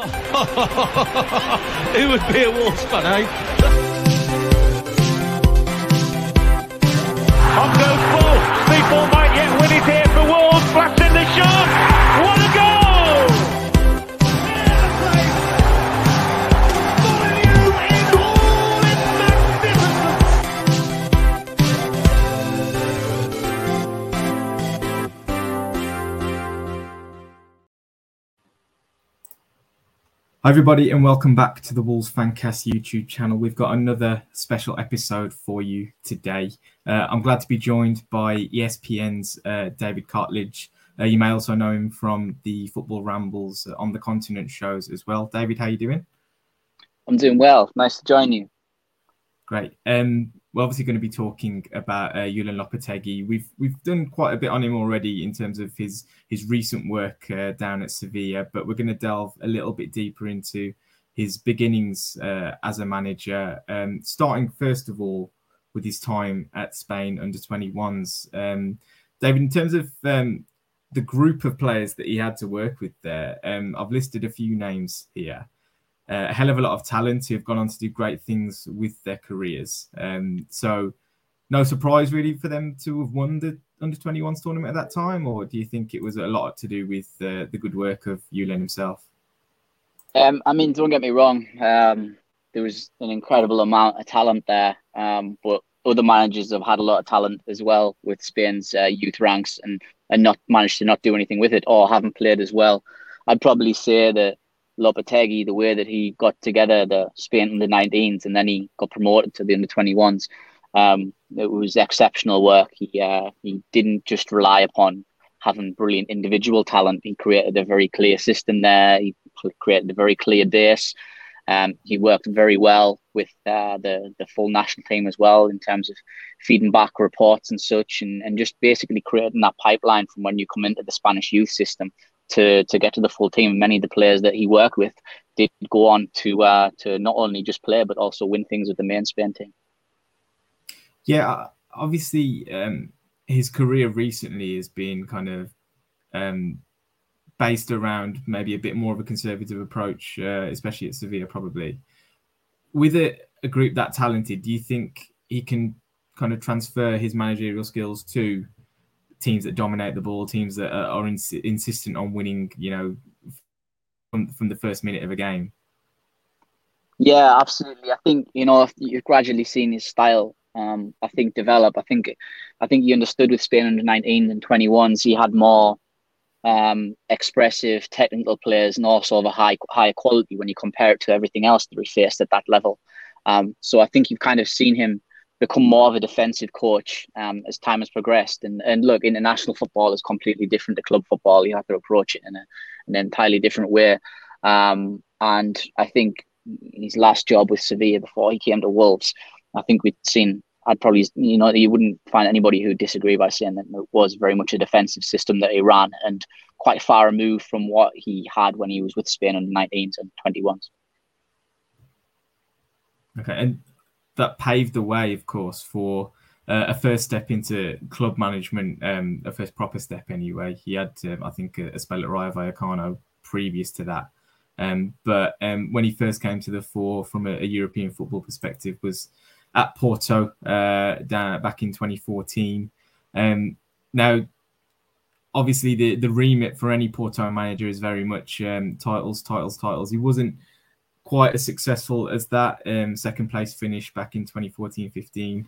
Who would be a Wolves fan, eh? On goes Bull. People might Hi, everybody, and welcome back to the Wolves Fancast YouTube channel. We've got another special episode for you today. Uh, I'm glad to be joined by ESPN's uh, David Cartledge. Uh, you may also know him from the Football Rambles on the Continent shows as well. David, how are you doing? I'm doing well. Nice to join you. Great. Um, we're obviously going to be talking about uh, Julen Lopetegui. We've we've done quite a bit on him already in terms of his his recent work uh, down at Sevilla, but we're going to delve a little bit deeper into his beginnings uh, as a manager. Um, starting first of all with his time at Spain under 21s. Um, David, in terms of um, the group of players that he had to work with there, um, I've listed a few names here uh, a hell of a lot of talent who have gone on to do great things with their careers. Um, so, no surprise really for them to have won the under 21s tournament at that time, or do you think it was a lot to do with uh, the good work of Julen himself? Um, I mean, don't get me wrong. Um, there was an incredible amount of talent there, um, but other managers have had a lot of talent as well with Spain's uh, youth ranks and and not managed to not do anything with it or haven't played as well. I'd probably say that Lopetegui, the way that he got together the Spain under 19s and then he got promoted to the under 21s, um, it was exceptional work. He uh, he didn't just rely upon having brilliant individual talent. He created a very clear system there. He created a very clear base. Um, he worked very well with uh, the the full national team as well in terms of feeding back reports and such, and, and just basically creating that pipeline from when you come into the Spanish youth system to to get to the full team. Many of the players that he worked with did go on to uh, to not only just play but also win things with the main Spain team. Yeah, obviously, um, his career recently has been kind of um, based around maybe a bit more of a conservative approach, uh, especially at Sevilla, probably. With a, a group that talented, do you think he can kind of transfer his managerial skills to teams that dominate the ball, teams that are, are ins- insistent on winning, you know, from from the first minute of a game? Yeah, absolutely. I think you know you've gradually seen his style. Um, I think develop. I think, I think he understood with Spain under 19 and 21s. He had more um, expressive technical players and also of a high higher quality when you compare it to everything else that we faced at that level. Um, so I think you've kind of seen him become more of a defensive coach um, as time has progressed. And and look, international football is completely different to club football. You have to approach it in a, an entirely different way. Um, and I think his last job with Sevilla before he came to Wolves, I think we'd seen. I'd probably, you know, you wouldn't find anybody who'd disagree by saying that it was very much a defensive system that he ran and quite far removed from what he had when he was with Spain under 19s and 21s. Okay, and that paved the way, of course, for uh, a first step into club management, um, a first proper step anyway. He had, um, I think, a, a spell at Rayo Vallecano previous to that. Um, but um, when he first came to the fore from a, a European football perspective was at Porto uh, down back in 2014. Um, now, obviously, the, the remit for any Porto manager is very much um, titles, titles, titles. He wasn't quite as successful as that um, second place finish back in 2014-15.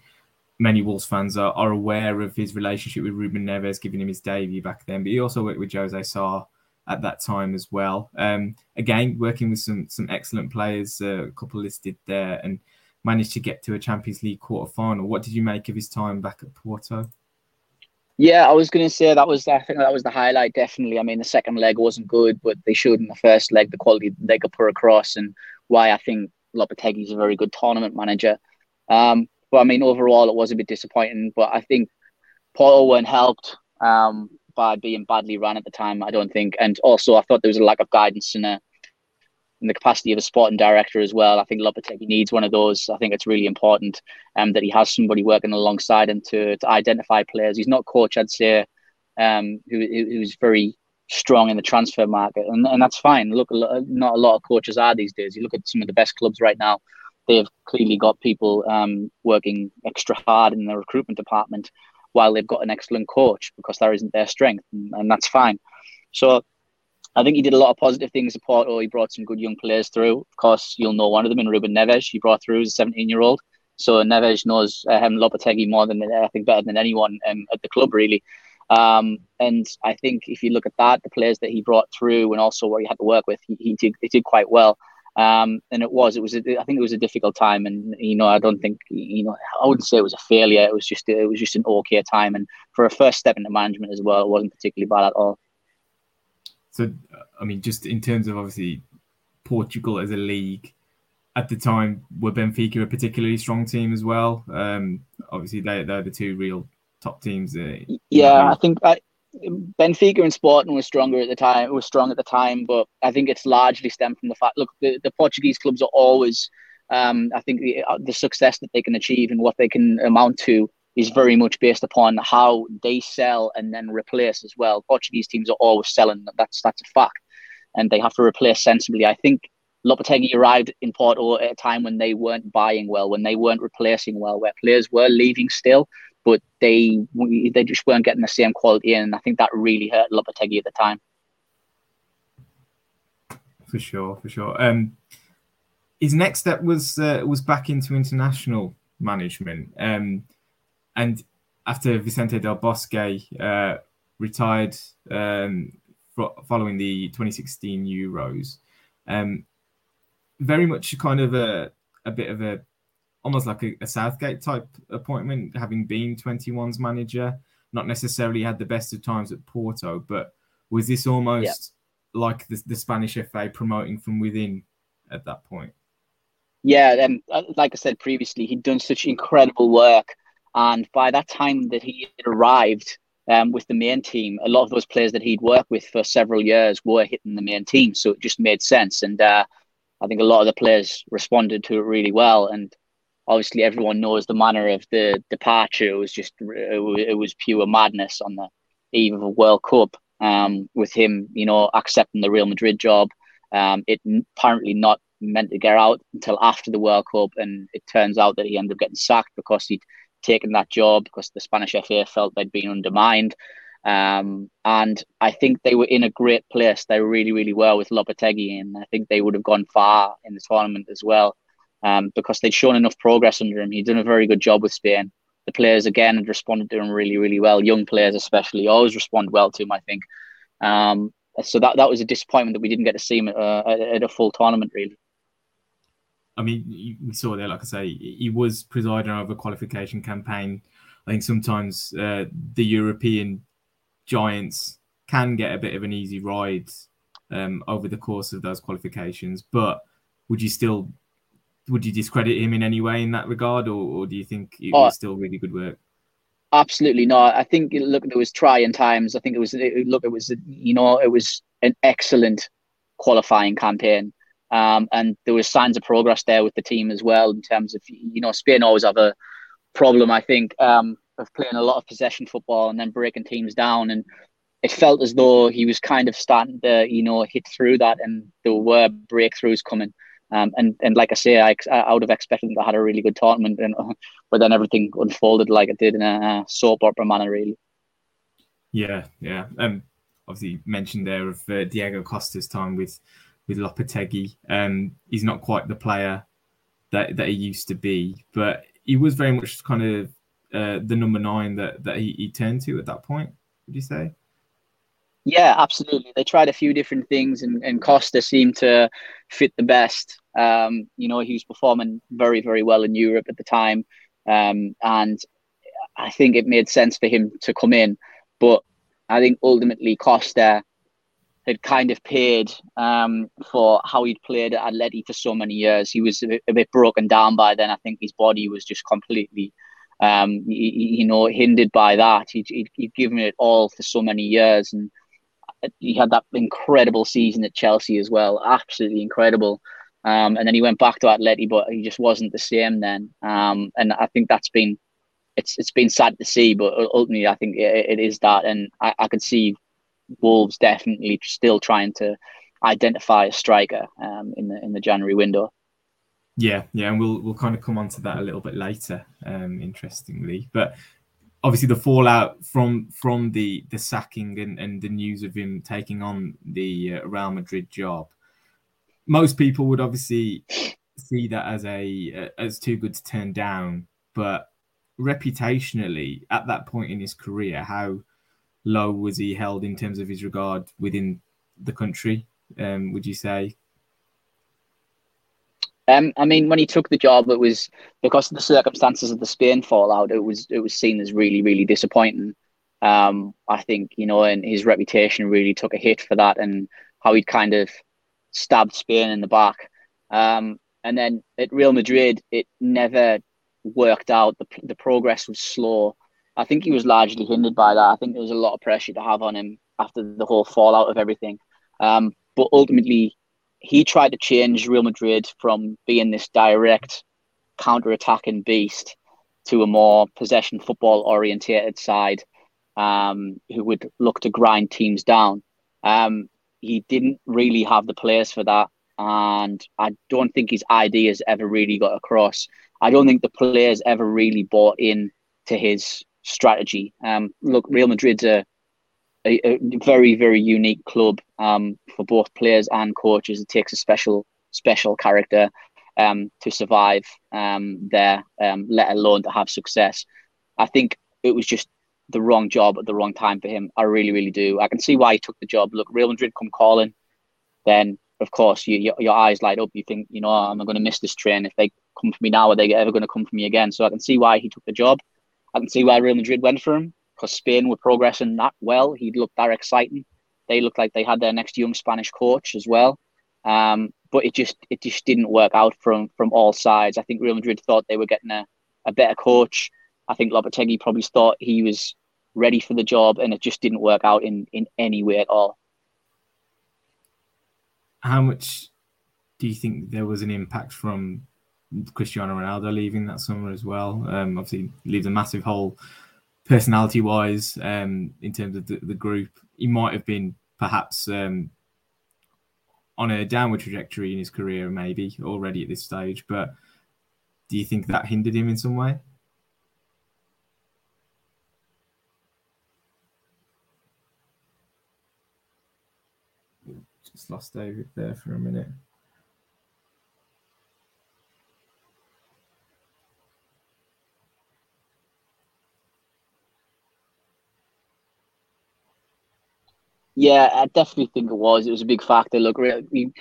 Many Wolves fans are, are aware of his relationship with Ruben Neves, giving him his debut back then. But he also worked with Jose Sa at that time as well. Um, again, working with some some excellent players, uh, a couple listed there, and managed to get to a Champions League quarter final. What did you make of his time back at Porto? Yeah, I was going to say that was I think that was the highlight. Definitely. I mean, the second leg wasn't good, but they showed in the first leg the quality they could put across, and why I think Lopetegui is a very good tournament manager. Um, but I mean, overall, it was a bit disappointing. But I think Porto weren't helped um, by being badly run at the time. I don't think, and also I thought there was a lack of guidance in a in the capacity of a sporting director as well. I think Lopetegui needs one of those. I think it's really important um, that he has somebody working alongside him to, to identify players. He's not coach, I'd say, um, who, who's very strong in the transfer market, and, and that's fine. Look, not a lot of coaches are these days. You look at some of the best clubs right now; they've clearly got people um, working extra hard in the recruitment department while they've got an excellent coach because that isn't their strength, and, and that's fine. So I think he did a lot of positive things at Porto. He brought some good young players through. Of course, you'll know one of them in Ruben Neves. He brought through as a 17 year old. So Neves knows um, Lopetegui more than I think better than anyone um, at the club, really. Um, and I think if you look at that, the players that he brought through and also what he had to work with, he, he did he did quite well. Um, and it was it was a, I think it was a difficult time, and you know I don't think you know I wouldn't say it was a failure. It was just it was just an okay time, and for a first step into management as well, it wasn't particularly bad at all. So I mean, just in terms of obviously Portugal as a league, at the time were Benfica a particularly strong team as well. Um, obviously they they're the two real top teams. Uh, yeah, I think I, Benfica and Sporting was stronger at the time. Was strong at the time, but I think it's largely stemmed from the fact. Look, the, the Portuguese clubs are always. Um, I think the, uh, the success that they can achieve and what they can amount to is very much based upon how they sell and then replace as well. Portuguese teams are always selling. That's that's a fact, and they have to replace sensibly. I think Lopetegui arrived in Porto at a time when they weren't buying well, when they weren't replacing well, where players were leaving still but they they just weren't getting the same quality in. And I think that really hurt Lopetegui at the time. For sure, for sure. Um, his next step was uh, was back into international management, um, and after Vicente del Bosque uh, retired um, following the 2016 Euros, um, very much kind of a a bit of a almost like a, a, Southgate type appointment, having been 21's manager. Not necessarily had the best of times at Porto, but was this almost yeah. like the, the Spanish FA promoting from within at that point? Yeah, and uh, like I said previously, he'd done such incredible work, and by that time that he had arrived um, with the main team, a lot of those players that he'd worked with for several years were hitting the main team, so it just made sense. And uh, I think a lot of the players responded to it really well, and obviously everyone knows the manner of the departure. It was just it was pure madness on the eve of a World Cup. Um, with him, you know, accepting the Real Madrid job, um, it apparently not meant to get out until after the World Cup, and it turns out that he ended up getting sacked because he'd taken that job because the Spanish FA felt they'd been undermined. Um, and I think they were in a great place. They really, really were with Lopetegui, and I think they would have gone far in the tournament as well um, because they'd shown enough progress under him. He'd done a very good job with Spain. The players again had responded to him really, really well. Young players especially always respond well to him. I think. Um, so that that was a disappointment that we didn't get to see him at, uh, at a full tournament. Really. I mean, we saw there, like I say, he was presiding over a qualification campaign. I think sometimes uh, the European giants can get a bit of an easy ride um, over the course of those qualifications, but would you still would you discredit him in any way in that regard, or, or do you think it oh, was still really good work? Absolutely not. I think look, there was trying times. I think it was look, it was you know it was an excellent qualifying campaign, um, and there was signs of progress there with the team as well in terms of you know Spain always have a problem. I think um, of playing a lot of possession football and then breaking teams down and it felt as though he was kind of starting to, you know, hit through that, and there were breakthroughs coming. Um, and and like I say, I, I would have expected them to have a really good tournament, and but then everything unfolded like it did in a soap opera manner, really. Yeah, yeah. Um, obviously mentioned there of uh, Diego Costa's time with with Lopetegui. Um, he's not quite the player that that he used to be, but he was very much kind of uh, the number nine that that he, he turned to at that point. Would you say? Yeah, absolutely. They tried a few different things, and, and Costa seemed to fit the best. Um, you know, he was performing very, very well in Europe at the time, um, and I think it made sense for him to come in. But I think ultimately Costa had kind of paid um, for how he'd played at Atleti for so many years. He was a bit, a bit broken down by then. I think his body was just completely, um, you know, hindered by that. He'd, he'd, he'd given it all for so many years, and he had that incredible season at Chelsea as well, absolutely incredible. Um, and then he went back to Atleti, but he just wasn't the same then. Um, and I think that's been it's it's been sad to see, but ultimately I think it, it is that, and I, I could see Wolves definitely still trying to identify a striker um, in the in the January window. Yeah, yeah, and we'll we'll kind of come on to that a little bit later. Um, interestingly, but obviously the fallout from from the the sacking and, and the news of him taking on the uh, Real Madrid job, most people would obviously see that as a uh, as too good to turn down. But reputationally, at that point in his career, how low was he held in terms of his regard within the country? Um, would you say? Um, I mean, when he took the job, it was because of the circumstances of the Spain fallout. It was it was seen as really really disappointing. Um, I think you know, and his reputation really took a hit for that, and how he'd kind of stabbed Spain in the back. Um, and then at Real Madrid, it never worked out. The the progress was slow. I think he was largely hindered by that. I think there was a lot of pressure to have on him after the whole fallout of everything. Um, but ultimately, he tried to change Real Madrid from being this direct counter-attacking beast to a more possession football orientated side um, who would look to grind teams down. Um, he didn't really have the players for that, and I don't think his ideas ever really got across. I don't think the players ever really bought in to his strategy. Um, look, Real Madrid's a a, a very very unique club um, for both players and coaches. It takes a special special character um, to survive um, there, um, let alone to have success. I think it was just the wrong job at the wrong time for him. I really really do. I can see why he took the job. Look, Real Madrid come calling, then of course you, your, your eyes light up. You think, you know, am I going to miss this train? If they come for me now, are they ever going to come for me again? So I can see why he took the job. I can see why Real Madrid went for him because Spain were progressing that well. He looked that exciting. They looked like they had their next young Spanish coach as well. Um, but it just it just didn't work out from from all sides. I think Real Madrid thought they were getting a, a better coach. I think Lopetegui probably thought he was ready for the job, and it just didn't work out in in any way at all. How much do you think there was an impact from Cristiano Ronaldo leaving that summer as well? Um, obviously, leaves a massive hole personality wise, um, in terms of the, the group, he might have been perhaps um, on a downward trajectory in his career, maybe already at this stage. But do you think that hindered him in some way? Just lost David there for a minute. Yeah, I definitely think it was. It was a big factor. Look, we,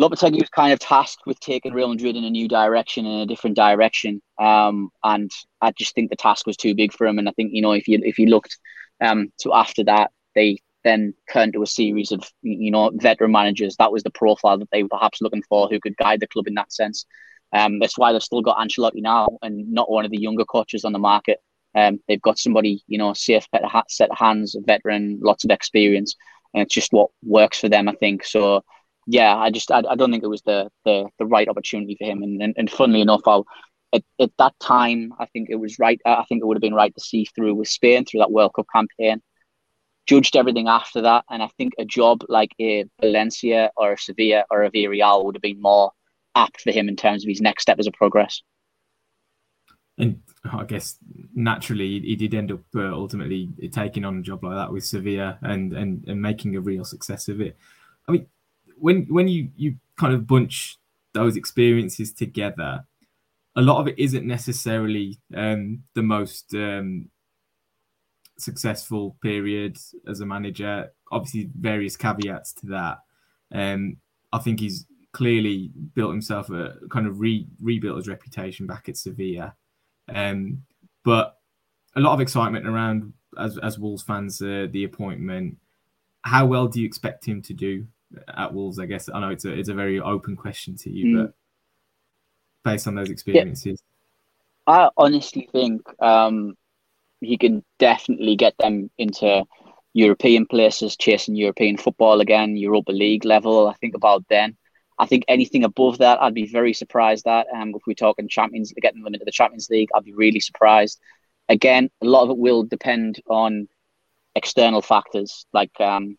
Lopetegui was kind of tasked with taking Real Madrid in a new direction, in a different direction. Um, and I just think the task was too big for him. And I think you know if you if you looked um, to after that, they then turned to a series of you know veteran managers. That was the profile that they were perhaps looking for, who could guide the club in that sense. Um, that's why they've still got Ancelotti now, and not one of the younger coaches on the market. Um, they've got somebody, you know, safe set of hands, a veteran, lots of experience, and it's just what works for them, I think. So, yeah, I just I, I don't think it was the, the the right opportunity for him. And and, and funnily enough, I'll, at, at that time, I think it was right. I think it would have been right to see through with Spain through that World Cup campaign. Judged everything after that, and I think a job like a Valencia or a Sevilla or a Villarreal would have been more apt for him in terms of his next step as a progress. And I guess naturally he did end up uh, ultimately taking on a job like that with Sevilla and, and and making a real success of it. I mean, when when you you kind of bunch those experiences together, a lot of it isn't necessarily um, the most um, successful period as a manager. Obviously, various caveats to that. Um, I think he's clearly built himself a kind of re, rebuilt his reputation back at Sevilla. Um, but a lot of excitement around as as Wolves fans uh, the appointment. How well do you expect him to do at Wolves? I guess I know it's a it's a very open question to you, mm. but based on those experiences, yeah. I honestly think um, he can definitely get them into European places, chasing European football again, Europa League level. I think about then. I think anything above that, I'd be very surprised at. Um, if we're talking Champions, getting them into the Champions League, I'd be really surprised. Again, a lot of it will depend on external factors like um,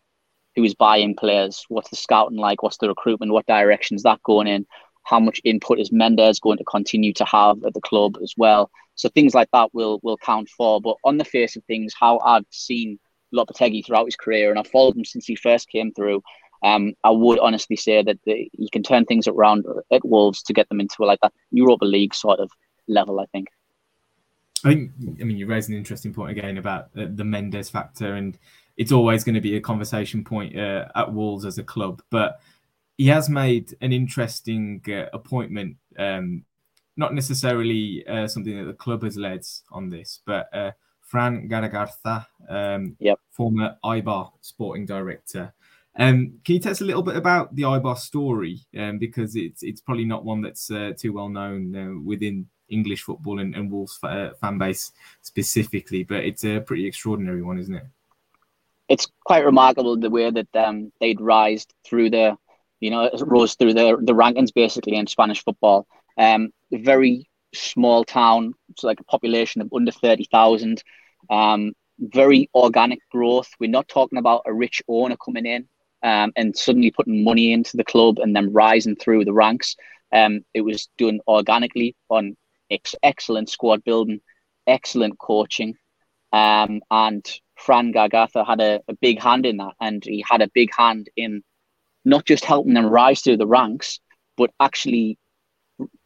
who is buying players, what's the scouting like, what's the recruitment, what direction is that going in, how much input is Mendes going to continue to have at the club as well. So things like that will will count for. But on the face of things, how I've seen Lopetegui throughout his career, and I've followed him since he first came through. Um, I would honestly say that the, he can turn things around at Wolves to get them into like that Europa League sort of level. I think. I think. I mean, you raised an interesting point again about the, the Mendes factor, and it's always going to be a conversation point uh, at Wolves as a club. But he has made an interesting uh, appointment. Um, not necessarily uh, something that the club has led on this, but uh, Fran Garagarza, um, yep. former Eibar sporting director. Um, can you tell us a little bit about the Eibar story? Um, because it's it's probably not one that's uh, too well known uh, within English football and, and Wolves uh, fan base specifically, but it's a pretty extraordinary one, isn't it? It's quite remarkable the way that um, they'd rise through the, you know, rose through the the rankings basically in Spanish football. Um, very small town, it's like a population of under thirty thousand. Um, very organic growth. We're not talking about a rich owner coming in um, and suddenly putting money into the club and then rising through the ranks. Um, it was done organically on ex- excellent squad building, excellent coaching, um, and Fran Garagarza had a, a big hand in that, and he had a big hand in not just helping them rise through the ranks, but actually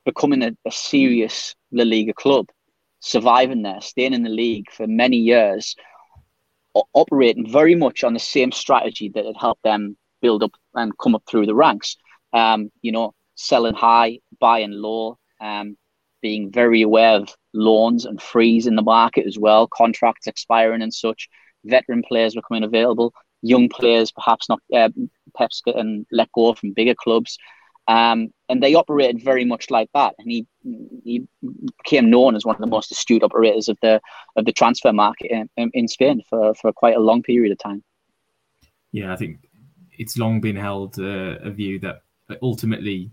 becoming a, a serious La Liga club, surviving there, staying in the league for many years, operating very much on the same strategy that had helped them build up and come up through the ranks. Um, you know, selling high, buying low, um, being very aware of loans and frees in the market as well, contracts expiring and such. Veteran players becoming available, young players perhaps not uh, perhaps getting let go from bigger clubs. Um, and they operated very much like that. And he he became known as one of the most astute operators of the of the transfer market in, in, in Spain for, for quite a long period of time. Yeah, I think it's long been held uh, a view that ultimately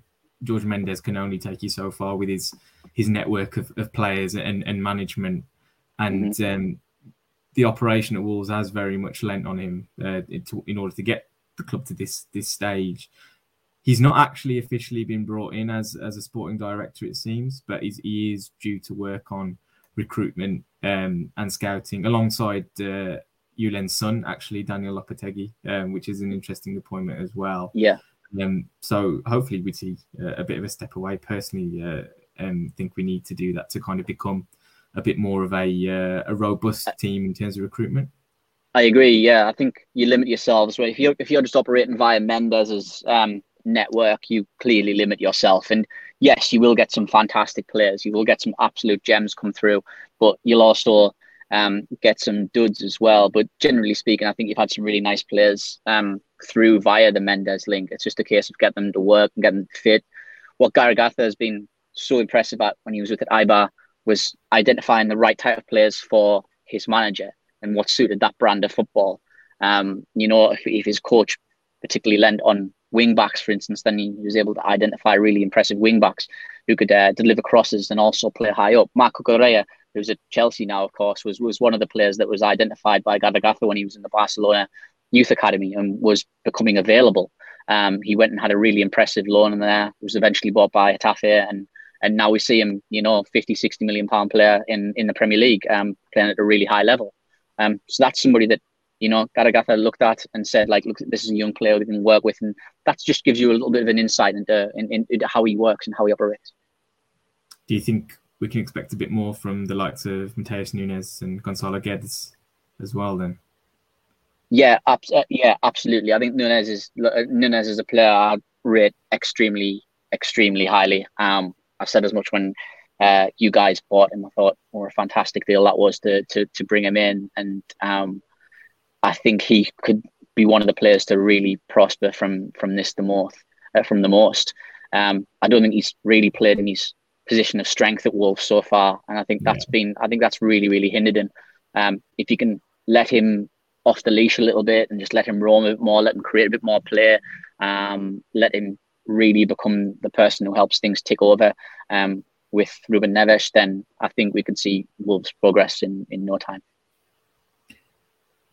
Jorge Mendes can only take you so far with his his network of, of players and, and management, and mm-hmm. um, the operation at Wolves has very much lent on him uh, to, in order to get the club to this this stage he's not actually officially been brought in as as a sporting director, it seems, but he's, he is due to work on recruitment um, and scouting alongside uh, Julen's son, actually Daniel Lopetegui, um, which is an interesting appointment as well. Yeah. Um, so hopefully we see uh, a bit of a step away. Personally, uh, um, think we need to do that to kind of become a bit more of a uh, a robust team in terms of recruitment. I agree. Yeah, I think you limit yourselves. Right, if you if you're just operating via Mendes's um, network, you clearly limit yourself. And yes, you will get some fantastic players. You will get some absolute gems come through, but you'll also um, get some duds as well. But generally speaking, I think you've had some really nice players um, through via the Mendes link. It's just a case of getting them to work and getting them fit. What Garagarza has been so impressive at when he was with Eibar was identifying the right type of players for his manager and what suited that brand of football. Um, you know, if, if his coach particularly lent on wing backs, for instance, then he was able to identify really impressive wing backs who could uh, deliver crosses and also play high up. Marc Cucurella, who's at Chelsea now, of course, was was one of the players that was identified by Garagarza when he was in the Barcelona youth academy and was becoming available. Um, he went and had a really impressive loan in there. Was eventually bought by Getafe and and now we see him, you know, 50, 60 million pound player in, in the Premier League, um, playing at a really high level. Um, so that's somebody that you know, Garagarza looked at and said, like, look, this is a young player we can work with. And that just gives you a little bit of an insight into, in, into how he works and how he operates. Do you think we can expect a bit more from the likes of Matheus Nunes and Gonzalo Guedes as well then? Yeah, ab- uh, yeah, absolutely. I think Nunes is Nunes is a player I rate extremely, extremely highly. Um, I said as much when uh, you guys bought him. I thought what a fantastic deal that was to to to bring him in, and um, I think he could be one of the players to really prosper from from this the most. Uh, from the most, um, I don't think he's really played in his position of strength at Wolves so far, and I think that's yeah. been I think that's really really hindered him. Um, if you can let him off the leash a little bit and just let him roam a bit more, let him create a bit more play, um, let him really become the person who helps things tick over um, with Ruben Neves, then I think we could see Wolves progress in, in no time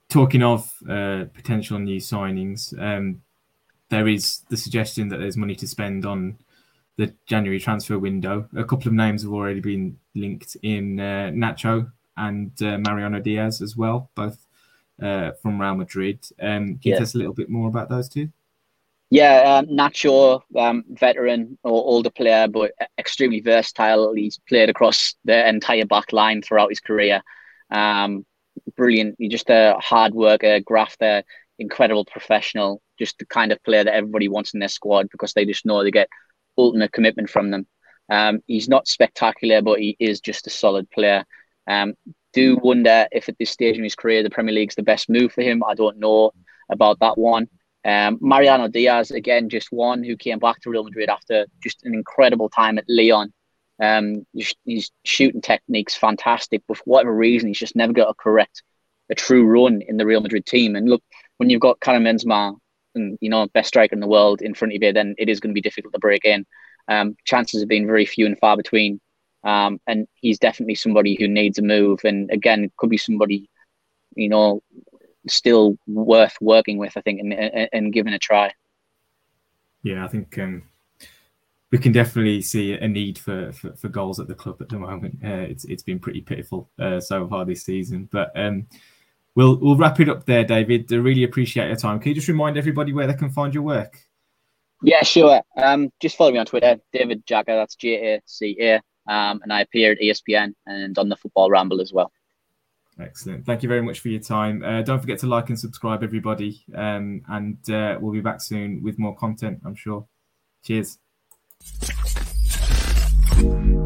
talking of uh, potential new signings, um, there is the suggestion that there's money to spend on the January transfer window. A couple of names have already been linked in uh, Nacho and uh, Mariano Diaz as well, both uh, from Real Madrid. Um, can you tell us a little bit more about those two? Yeah, um, Nacho, um, veteran or older player, but extremely versatile. He's played across the entire back line throughout his career. Um, brilliant. He's just a hard worker, grafter, incredible professional. Just the kind of player that everybody wants in their squad because they just know they get ultimate commitment from them. Um, he's not spectacular, but he is just a solid player. Um, do wonder if at this stage in his career the Premier League's the best move for him. I don't know about that one. Um, Mariano Diaz, again, just one who came back to Real Madrid after just an incredible time at Lyon. Um, his shooting technique's fantastic, but for whatever reason, he's just never got a correct, a true run in the Real Madrid team. And look, when you've got Karim Benzema, and you know best striker in the world in front of you, then it is going to be difficult to break in. Um, chances have been very few and far between. Um, and he's definitely somebody who needs a move. And again, could be somebody, you know, still worth working with, I think, and, and, giving a try. Yeah, I think um, we can definitely see a need for, for, for, goals at the club at the moment. Uh, it's it's been pretty pitiful uh, so far this season, but um, we'll we'll wrap it up there, David. I really appreciate your time. Can you just remind everybody where they can find your work? Yeah, sure. Um, just follow me on Twitter, David Jaca. That's J A C A. Um, and I appear at ESPN and on the Football Ramble as well. Excellent. Thank you very much for your time. Uh, don't forget to like and subscribe, everybody. Um, and uh, we'll be back soon with more content, I'm sure. Cheers. you